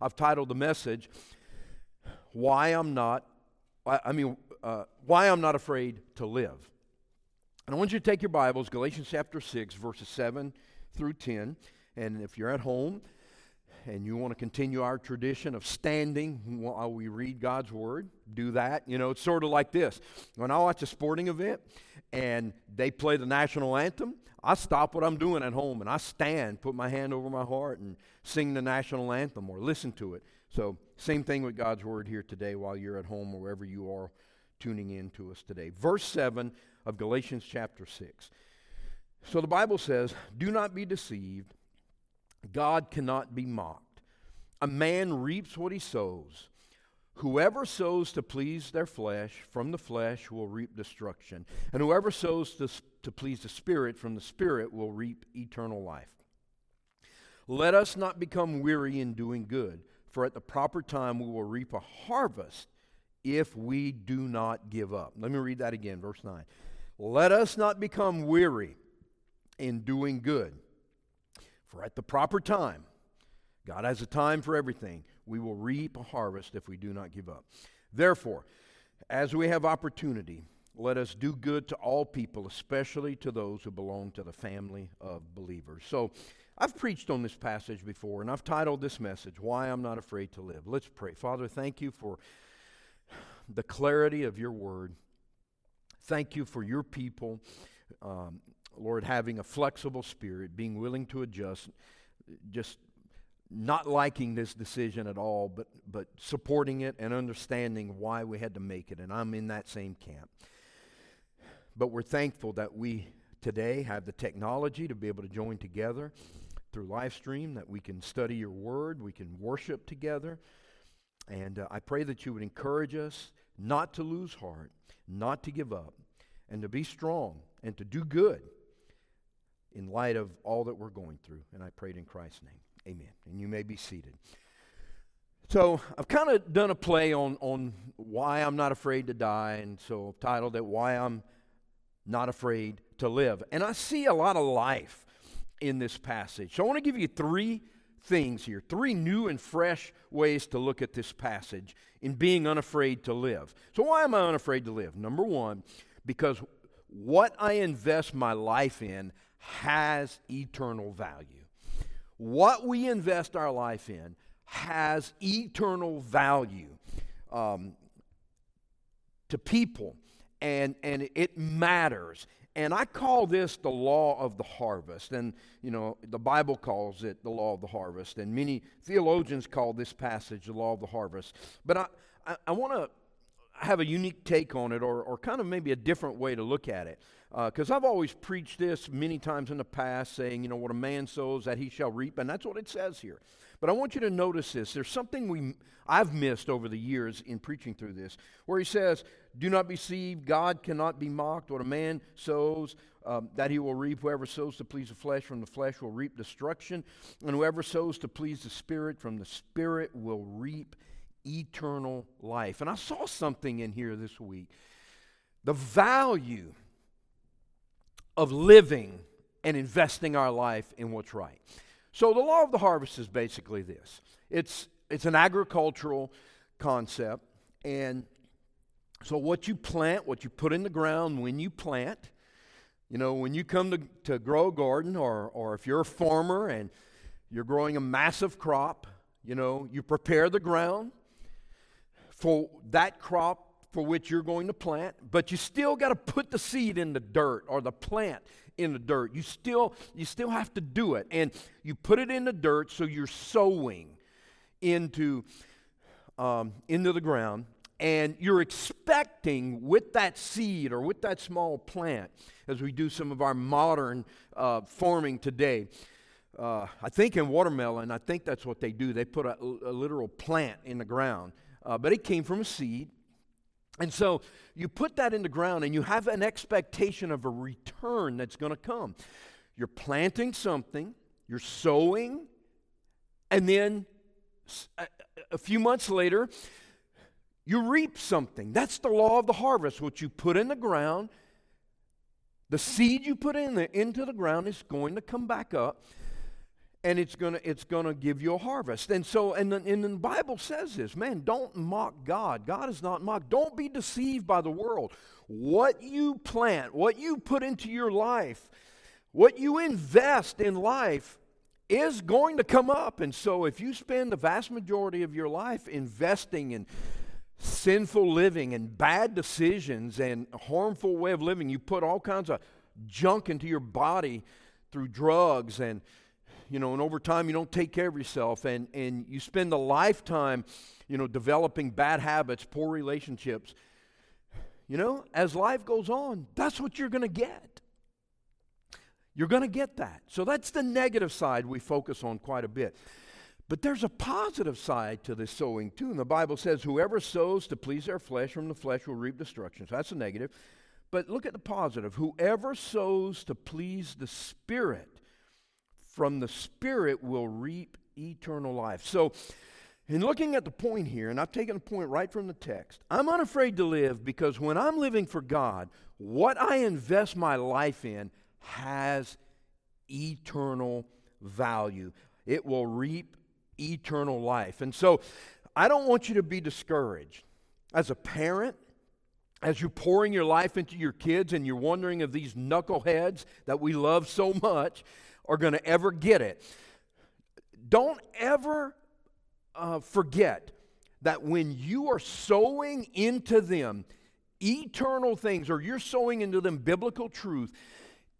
I've titled the message, Why I'm Not, I mean, uh, Why I'm Not Afraid to Live. And I want you to take your Bibles, Galatians chapter 6, verses 7 through 10. And if you're at home and you want to continue our tradition of standing while we read God's Word, do that. You know, it's sort of like this. When I watch a sporting event and they play the national anthem, I stop what I'm doing at home and I stand, put my hand over my heart, and sing the national anthem or listen to it. So, same thing with God's Word here today while you're at home or wherever you are tuning in to us today. Verse 7 of Galatians chapter 6. So the Bible says, Do not be deceived. God cannot be mocked. A man reaps what he sows. Whoever sows to please their flesh, from the flesh will reap destruction. And whoever sows to, to please the Spirit, from the Spirit will reap eternal life. Let us not become weary in doing good, for at the proper time we will reap a harvest if we do not give up. Let me read that again, verse 9. Let us not become weary in doing good, for at the proper time, God has a time for everything, we will reap a harvest if we do not give up. Therefore, as we have opportunity, let us do good to all people, especially to those who belong to the family of believers. So, I've preached on this passage before, and I've titled this message, Why I'm Not Afraid to Live. Let's pray. Father, thank you for the clarity of your word. Thank you for your people, um, Lord, having a flexible spirit, being willing to adjust, just not liking this decision at all, but, but supporting it and understanding why we had to make it. And I'm in that same camp. But we're thankful that we today have the technology to be able to join together through live stream, that we can study your word, we can worship together. And uh, I pray that you would encourage us not to lose heart, not to give up, and to be strong and to do good in light of all that we're going through. And I prayed in Christ's name. Amen. And you may be seated. So I've kind of done a play on, on why I'm not afraid to die, and so I've titled it Why I'm Not Afraid to Live. And I see a lot of life in this passage. So I want to give you three things here, three new and fresh ways to look at this passage in being unafraid to live. So, why am I unafraid to live? Number one, because what I invest my life in has eternal value. What we invest our life in has eternal value um, to people, and, and it matters. And I call this the law of the harvest. And, you know, the Bible calls it the law of the harvest. And many theologians call this passage the law of the harvest. But I, I, I want to have a unique take on it or, or kind of maybe a different way to look at it. Because uh, I've always preached this many times in the past, saying, you know, what a man sows, that he shall reap. And that's what it says here. But I want you to notice this. There's something we, I've missed over the years in preaching through this, where he says, Do not be deceived. God cannot be mocked. What a man sows, um, that he will reap. Whoever sows to please the flesh from the flesh will reap destruction. And whoever sows to please the Spirit from the Spirit will reap eternal life. And I saw something in here this week. The value of living and investing our life in what's right. So the law of the harvest is basically this. It's it's an agricultural concept and so what you plant, what you put in the ground when you plant, you know, when you come to, to grow a garden or or if you're a farmer and you're growing a massive crop, you know, you prepare the ground for that crop for which you're going to plant, but you still got to put the seed in the dirt or the plant in the dirt. You still you still have to do it. And you put it in the dirt so you're sowing into um, into the ground and you're expecting with that seed or with that small plant as we do some of our modern uh, farming today uh, i think in watermelon i think that's what they do they put a, a literal plant in the ground uh, but it came from a seed and so you put that in the ground and you have an expectation of a return that's going to come. You're planting something, you're sowing, and then a few months later, you reap something. That's the law of the harvest. What you put in the ground, the seed you put in the, into the ground is going to come back up and it's going to it's going to give you a harvest. And so and the, and the Bible says this, man, don't mock God. God is not mocked. Don't be deceived by the world. What you plant, what you put into your life, what you invest in life is going to come up. And so if you spend the vast majority of your life investing in sinful living and bad decisions and harmful way of living, you put all kinds of junk into your body through drugs and you know and over time you don't take care of yourself and and you spend a lifetime you know developing bad habits poor relationships. You know as life goes on that's what you're going to get. You're going to get that. So that's the negative side we focus on quite a bit. But there's a positive side to this sowing too and the bible says whoever sows to please their flesh from the flesh will reap destruction. So that's a negative. But look at the positive. Whoever sows to please the Spirit, from the Spirit will reap eternal life. So, in looking at the point here, and I've taken a point right from the text, I'm unafraid to live because when I'm living for God, what I invest my life in has eternal value. It will reap eternal life. And so, I don't want you to be discouraged. As a parent, as you're pouring your life into your kids and you're wondering if these knuckleheads that we love so much are going to ever get it, don't ever uh, forget that when you are sowing into them eternal things or you're sowing into them biblical truth,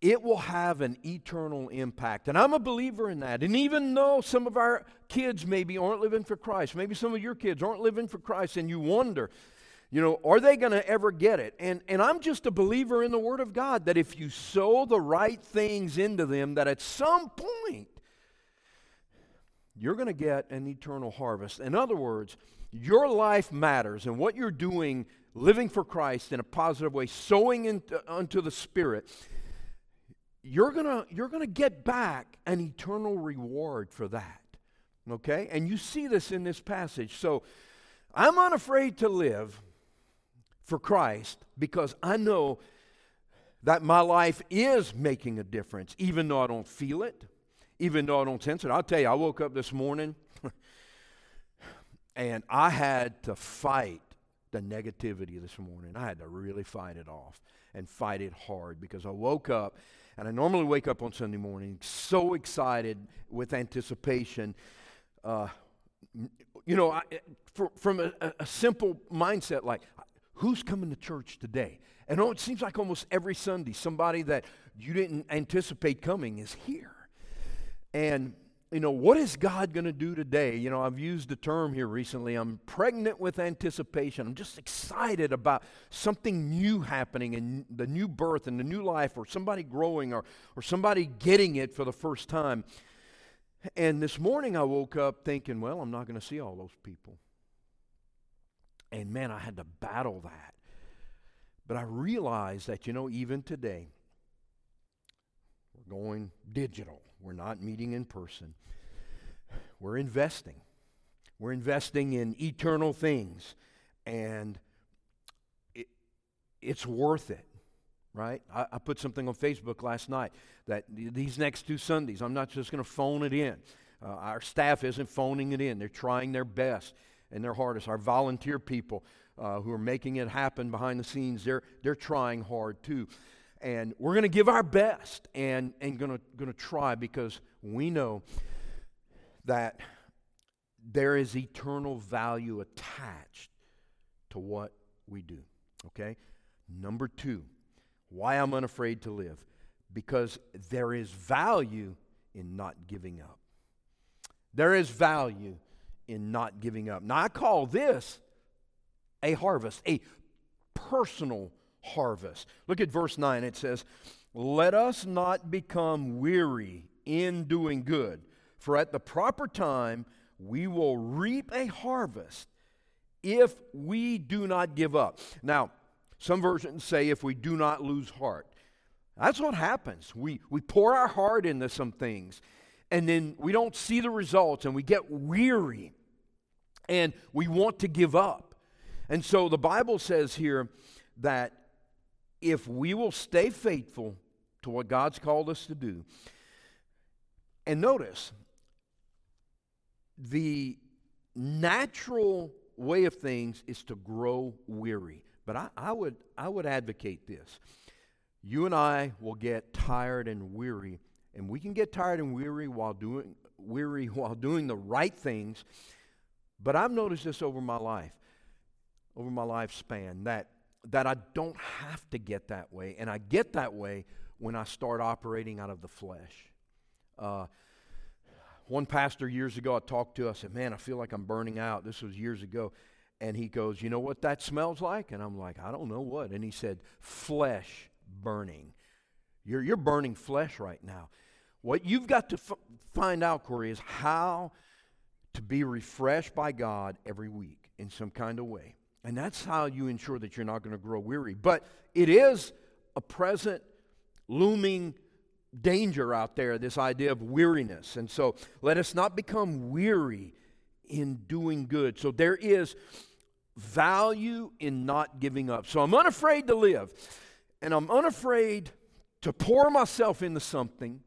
it will have an eternal impact. And I'm a believer in that. And even though some of our kids maybe aren't living for Christ, maybe some of your kids aren't living for Christ, and you wonder, you know, are they going to ever get it? And, and I'm just a believer in the Word of God that if you sow the right things into them, that at some point you're going to get an eternal harvest. In other words, your life matters and what you're doing, living for Christ in a positive way, sowing into, unto the Spirit, you're going you're going to get back an eternal reward for that. Okay? And you see this in this passage. So I'm unafraid to live for Christ because I know that my life is making a difference, even though I don't feel it, even though I don't sense it. I'll tell you, I woke up this morning and I had to fight the negativity this morning. I had to really fight it off and fight it hard because I woke up and I normally wake up on Sunday morning so excited with anticipation. Uh, you know, I, for, from a, a, simple mindset like who's coming to church today? And oh, it seems like almost every Sunday, somebody that you didn't anticipate coming is here. And, you know, what is God going to do today? You know, I've used the term here recently. I'm pregnant with anticipation. I'm just excited about something new happening and the new birth and the new life, or somebody growing, or, or somebody getting it for the first time. And this morning I woke up thinking, well, I'm not going to see all those people. And man, I had to battle that. But I realized that, you know, even today, we're going digital. We're not meeting in person. We're investing. We're investing in eternal things. And it, it's worth it, right? I, I put something on Facebook last night that these next two Sundays, I'm not just going to phone it in. Uh, our staff isn't phoning it in, they're trying their best and their hardest. Our volunteer people uh, who are making it happen behind the scenes, they're, they're trying hard too. And we're going to give our best and, and going to try because we know that there is eternal value attached to what we do. Okay? Number two, why I'm unafraid to live. Because there is value in not giving up. There is value in not giving up. Now, I call this a harvest, a personal harvest. Look at verse 9. It says, Let us not become weary in doing good, for at the proper time we will reap a harvest if we do not give up. Now, some versions say if we do not lose heart. That's what happens. We, we pour our heart into some things, and then we don't see the results, and we get weary and we want to give up. And so the Bible says here that if we will stay faithful to what God's called us to do, and notice, the natural way of things is to grow weary. But I, I, would, I would advocate this. You and I will get tired and weary, and we can get tired and weary while doing, weary while doing the right things. But I've noticed this over my life, over my lifespan, that, that I don't have to get that way. And I get that way when I start operating out of the flesh. Uh, one pastor years ago I talked to, I said, Man, I feel like I'm burning out. This was years ago. And he goes, You know what that smells like? And I'm like, I don't know what. And he said, Flesh burning. You're, you're burning flesh right now. What you've got to f- find out, Corey, is how to be refreshed by God every week in some kind of way. And that's how you ensure that you're not going to grow weary. But it is a present looming danger out there, this idea of weariness. And so let us not become weary in doing good. So there is value in not giving up. So I'm unafraid to live, and I'm unafraid to pour myself into something.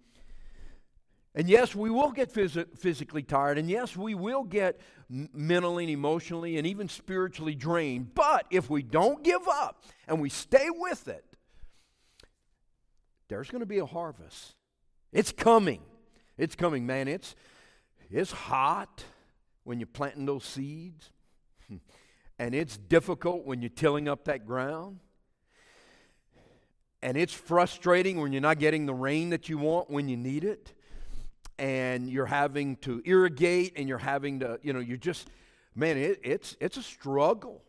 And yes, we will get phys- physically tired, and yes, we will get mentally and emotionally and even spiritually drained. But if we don't give up and we stay with it, there's going to be a harvest. It's coming. It's coming, man. It's, it's hot when you're planting those seeds, and it's difficult when you're tilling up that ground. And it's frustrating when you're not getting the rain that you want when you need it. And you're having to irrigate and you're having to, you know, you're just, man, it, it's, it's a struggle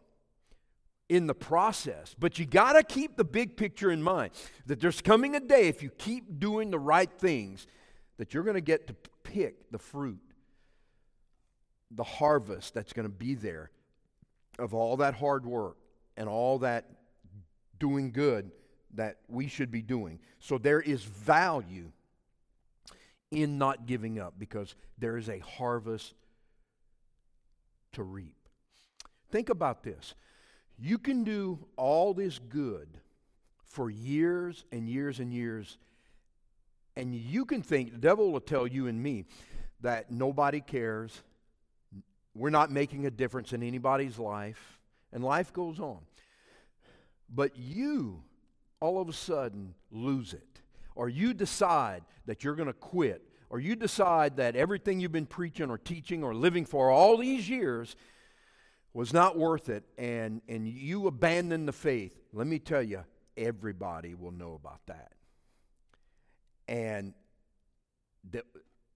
in the process. But you got to keep the big picture in mind that there's coming a day, if you keep doing the right things, that you're going to get to pick the fruit, the harvest that's going to be there of all that hard work and all that doing good that we should be doing. So there is value in not giving up because there is a harvest to reap. Think about this. You can do all this good for years and years and years, and you can think, the devil will tell you and me that nobody cares, we're not making a difference in anybody's life, and life goes on. But you, all of a sudden, lose it. Or you decide that you're going to quit. Or you decide that everything you've been preaching or teaching or living for all these years was not worth it and, and you abandon the faith, let me tell you, everybody will know about that. And the,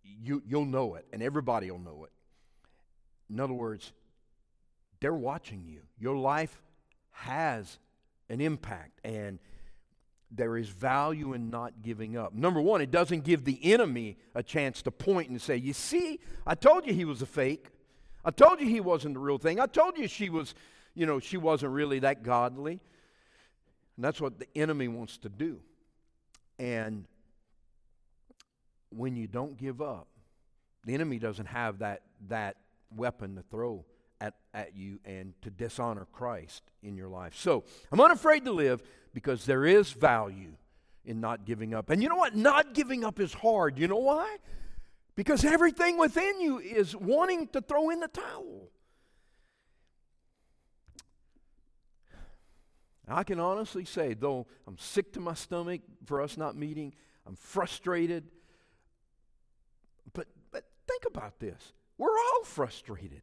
you, you'll know it, and everybody will know it. In other words, they're watching you. Your life has an impact, and there is value in not giving up. Number one, it doesn't give the enemy a chance to point and say, You see, I told you he was a fake. I told you he wasn't the real thing. I told you she was, you know, she wasn't really that godly. And that's what the enemy wants to do. And when you don't give up, the enemy doesn't have that, that weapon to throw at, at you and to dishonor Christ in your life. So I'm unafraid to live because there is value in not giving up. And you know what? Not giving up is hard. You know why? because everything within you is wanting to throw in the towel. I can honestly say, though I'm sick to my stomach for us not meeting, I'm frustrated. But, but think about this. We're all frustrated.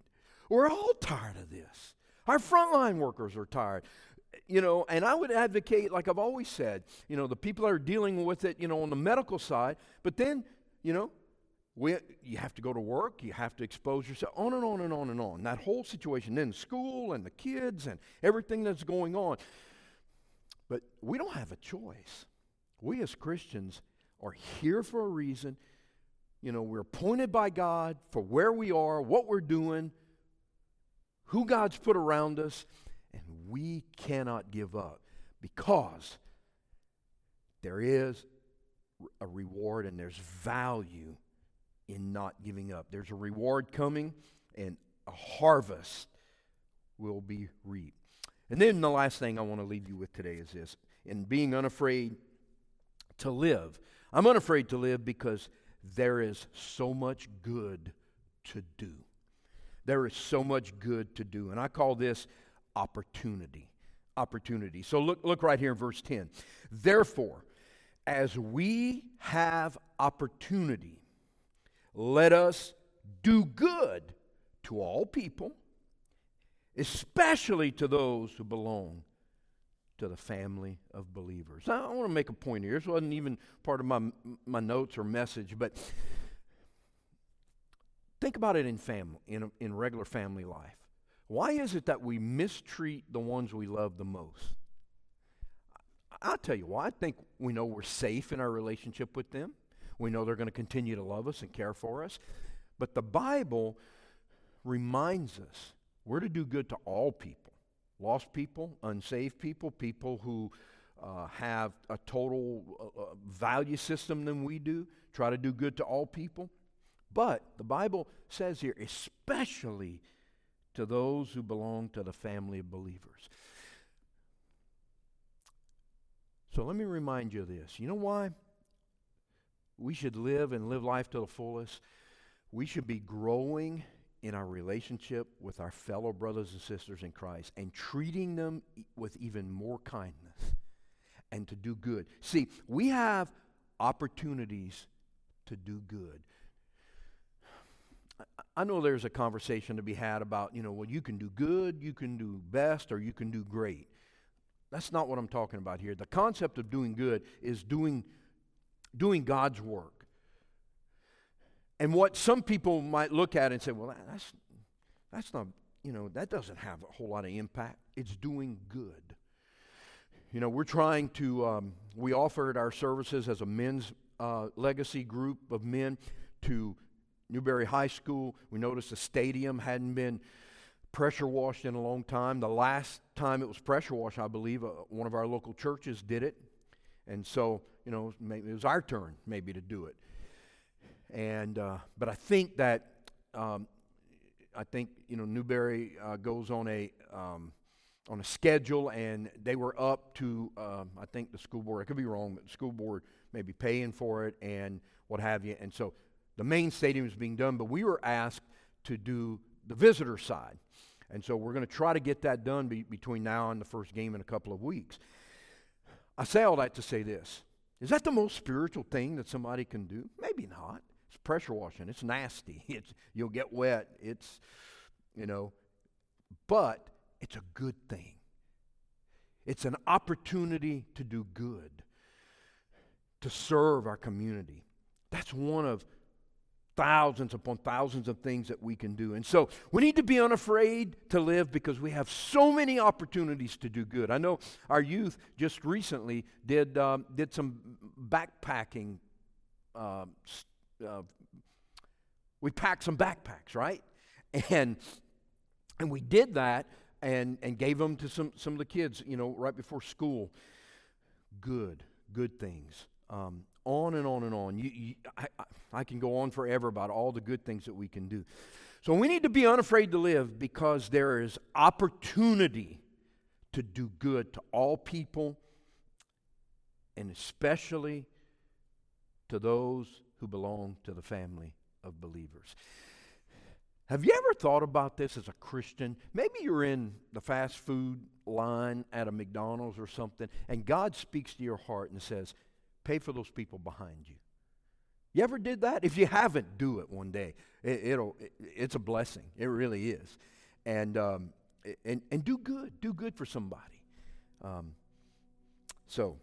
We're all tired of this. Our frontline workers are tired. You know, and I would advocate, like I've always said, you know, the people that are dealing with it, you know, on the medical side, but then, you know, we, you have to go to work, you have to expose yourself, on and on and on and on. That whole situation, then school and the kids and everything that's going on. But we don't have a choice. We as Christians are here for a reason. You know, we're appointed by God for where we are, what we're doing, who God's put around us, and we cannot give up because there is a reward and there's value in not giving up. There's a reward coming, and a harvest will be reaped. And then the last thing I want to leave you with today is this in being unafraid to live. I'm unafraid to live because there is so much good to do. There is so much good to do. And I call this opportunity. Opportunity. So look, look right here in verse 10. Therefore, as we have opportunity, let us do good to all people, especially to those who belong to the family of believers. I want to make a point here. This wasn't even part of my, my notes or message, but think about it in family, in, in regular family life. Why is it that we mistreat the ones we love the most? I'll tell you why. I think we know we're safe in our relationship with them. We know they're going to continue to love us and care for us. But the Bible reminds us we're to do good to all people lost people, unsaved people, people who uh, have a total uh, uh, value system than we do, try to do good to all people. But the Bible says here, especially to those who belong to the family of believers. So let me remind you of this. You know why? We should live and live life to the fullest. We should be growing in our relationship with our fellow brothers and sisters in Christ and treating them with even more kindness and to do good. See, we have opportunities to do good. I know there's a conversation to be had about, you know, well, you can do good, you can do best, or you can do great. That's not what I'm talking about here. The concept of doing good is doing, doing God's work. And what some people might look at and say, well, that's, that's not, you know, that doesn't have a whole lot of impact. It's doing good. You know, we're trying to, um, we offered our services as a men's uh, legacy group of men to Newberry High School. We noticed the stadium hadn't been pressure washed in a long time. The last time it was pressure washed, I believe, uh, one of our local churches did it. And so, you know, maybe it was our turn maybe to do it. And uh, but I think that um, I think you know Newberry uh, goes on a um, on a schedule, and they were up to um, I think the school board. I could be wrong, but the school board may be paying for it and what have you. And so the main stadium is being done, but we were asked to do the visitor side. And so we're going to try to get that done be, between now and the first game in a couple of weeks. I say all that to say this. Is that the most spiritual thing that somebody can do? Maybe not It's pressure washing. It's nasty. It's, you'll get wet. It's, you know, but it's a good thing. It's an opportunity to do good, to serve our community. That's one of thousands upon thousands of things that we can do. And so we need to be unafraid to live because we have so many opportunities to do good. I know our youth just recently did, um, did some backpacking uh, uh, we packed some backpacks, right? And and we did that and and gave them to some some of the kids, you know, right before school. Good, good things. Um, on and on and on. You, you, I, I can go on forever about all the good things that we can do. So we need to be unafraid to live because there is opportunity to do good to all people and especially to those who belong to the family of believers. Have you ever thought about this as a Christian? Maybe you're in the fast food line at a McDonald's or something, and God speaks to your heart and says, Pay for those people behind you. You ever did that? If you haven't, do it one day. It, will it, it's a blessing. It really is. And, um, and, and do good. Do good for somebody. Um, so,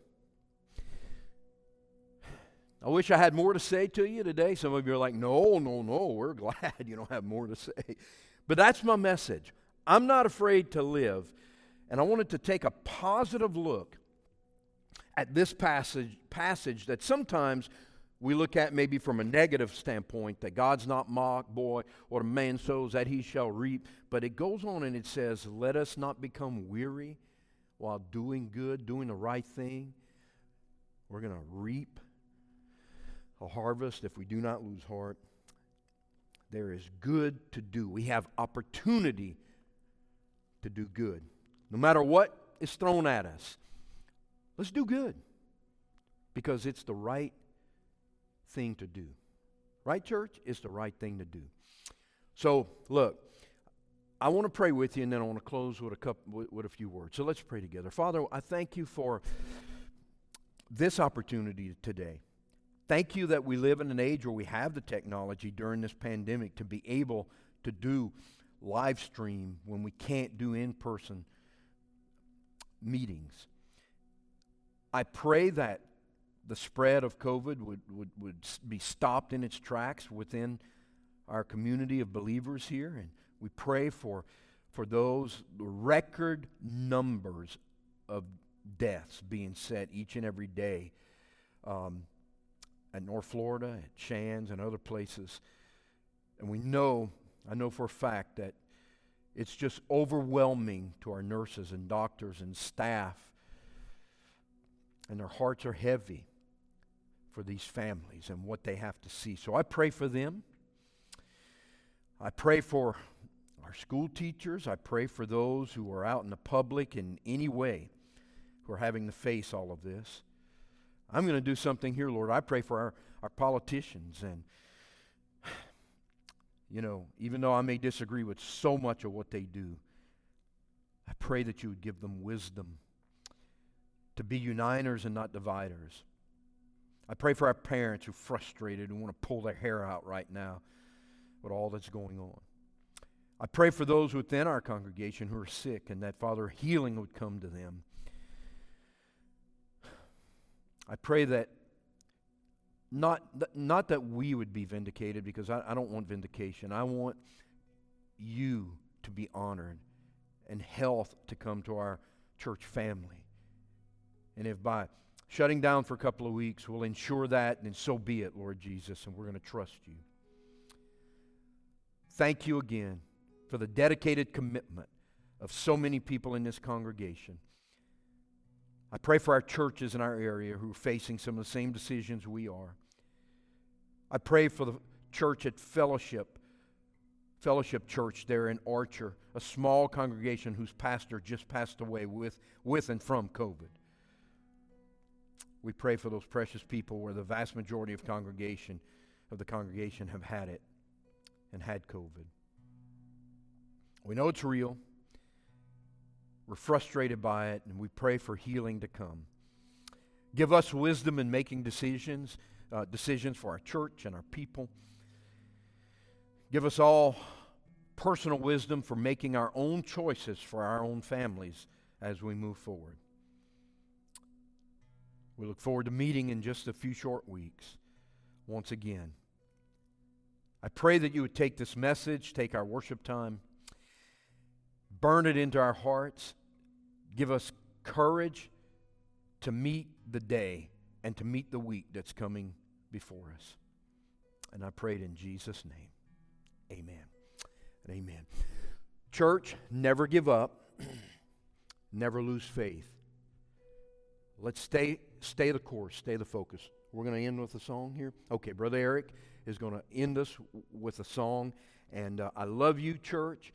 I wish I had more to say to you today. Some of you are like, no, no, no, we're glad you don't have more to say. But that's my message. I'm not afraid to live. And I wanted to take a positive look at this passage, passage that sometimes we look at maybe from a negative standpoint that God's not mocked, boy, a man sows that he shall reap. But it goes on and it says, Let us not become weary while doing good, doing the right thing. We're going to reap a harvest if we do not lose heart. There is good to do. We have opportunity to do good. No matter what is thrown at us, let's do good because it's the right thing to do. Right, church? It's the right thing to do. So, look, I want to pray with you, and then I want to close with a couple, with, a few words. So let's pray together. Father, I thank you for this opportunity today. Thank you that we live in an age where we have the technology during this pandemic to be able to do live stream when we can't do in person meetings. I pray that the spread of COVID would, would, would be stopped in its tracks within our community of believers here. And we pray for, for those record numbers of deaths being set each and every day um, at North Florida, at Shands, and other places. And we know, I know for a fact, that it's just overwhelming to our nurses and doctors and staff. And their hearts are heavy for these families and what they have to see. So I pray for them. I pray for our school teachers. I pray for those who are out in the public in any way who are having to face all of this. I'm going to do something here, Lord. I pray for our, our politicians. And, you know, even though I may disagree with so much of what they do, I pray that you would give them wisdom to be uniters and not dividers. I pray for our parents who are frustrated and want to pull their hair out right now with all that's going on. I pray for those within our congregation who are sick and that, Father, healing would come to them. I pray that not, not that we would be vindicated because I, I don't want vindication. I want you to be honored and health to come to our church family. And if by shutting down for a couple of weeks we'll ensure that, then so be it, Lord Jesus, and we're going to trust you. Thank you again for the dedicated commitment of so many people in this congregation. I pray for our churches in our area who are facing some of the same decisions we are. I pray for the church at Fellowship, Fellowship Church there in Archer, a small congregation whose pastor just passed away with, with and from COVID. We pray for those precious people where the vast majority of congregation of the congregation have had it and had COVID. We know it's real. We're frustrated by it, and we pray for healing to come. Give us wisdom in making decisions, uh, decisions for our church and our people. Give us all personal wisdom for making our own choices for our own families as we move forward. We look forward to meeting in just a few short weeks once again. I pray that you would take this message, take our worship time, burn it into our hearts, give us courage to meet the day and to meet the week that's coming before us. And I prayed in Jesus' name. Amen. And amen. Church, never give up. never lose faith. Let's stay stay the course, stay the focus. We're going to end with a song here. Okay, Brother Eric is going to end us with a song. And uh, I love you, church.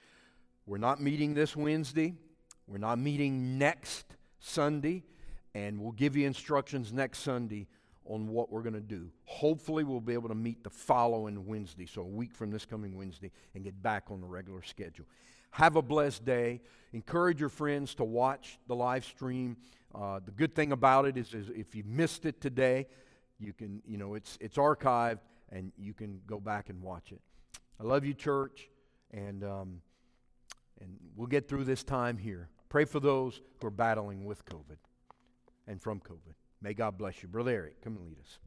We're not meeting this Wednesday. We're not meeting next Sunday. And we'll give you instructions next Sunday on what we're going to do. Hopefully, we'll be able to meet the following Wednesday, so a week from this coming Wednesday, and get back on the regular schedule. Have a blessed day. Encourage your friends to watch the live stream. Uh, the good thing about it is, is if you missed it today, you can, you know, it's, it's archived and you can go back and watch it. I love you, church, and, um, and we'll get through this time here. Pray for those who are battling with COVID and from COVID. May God bless you. Brother Eric, come and lead us.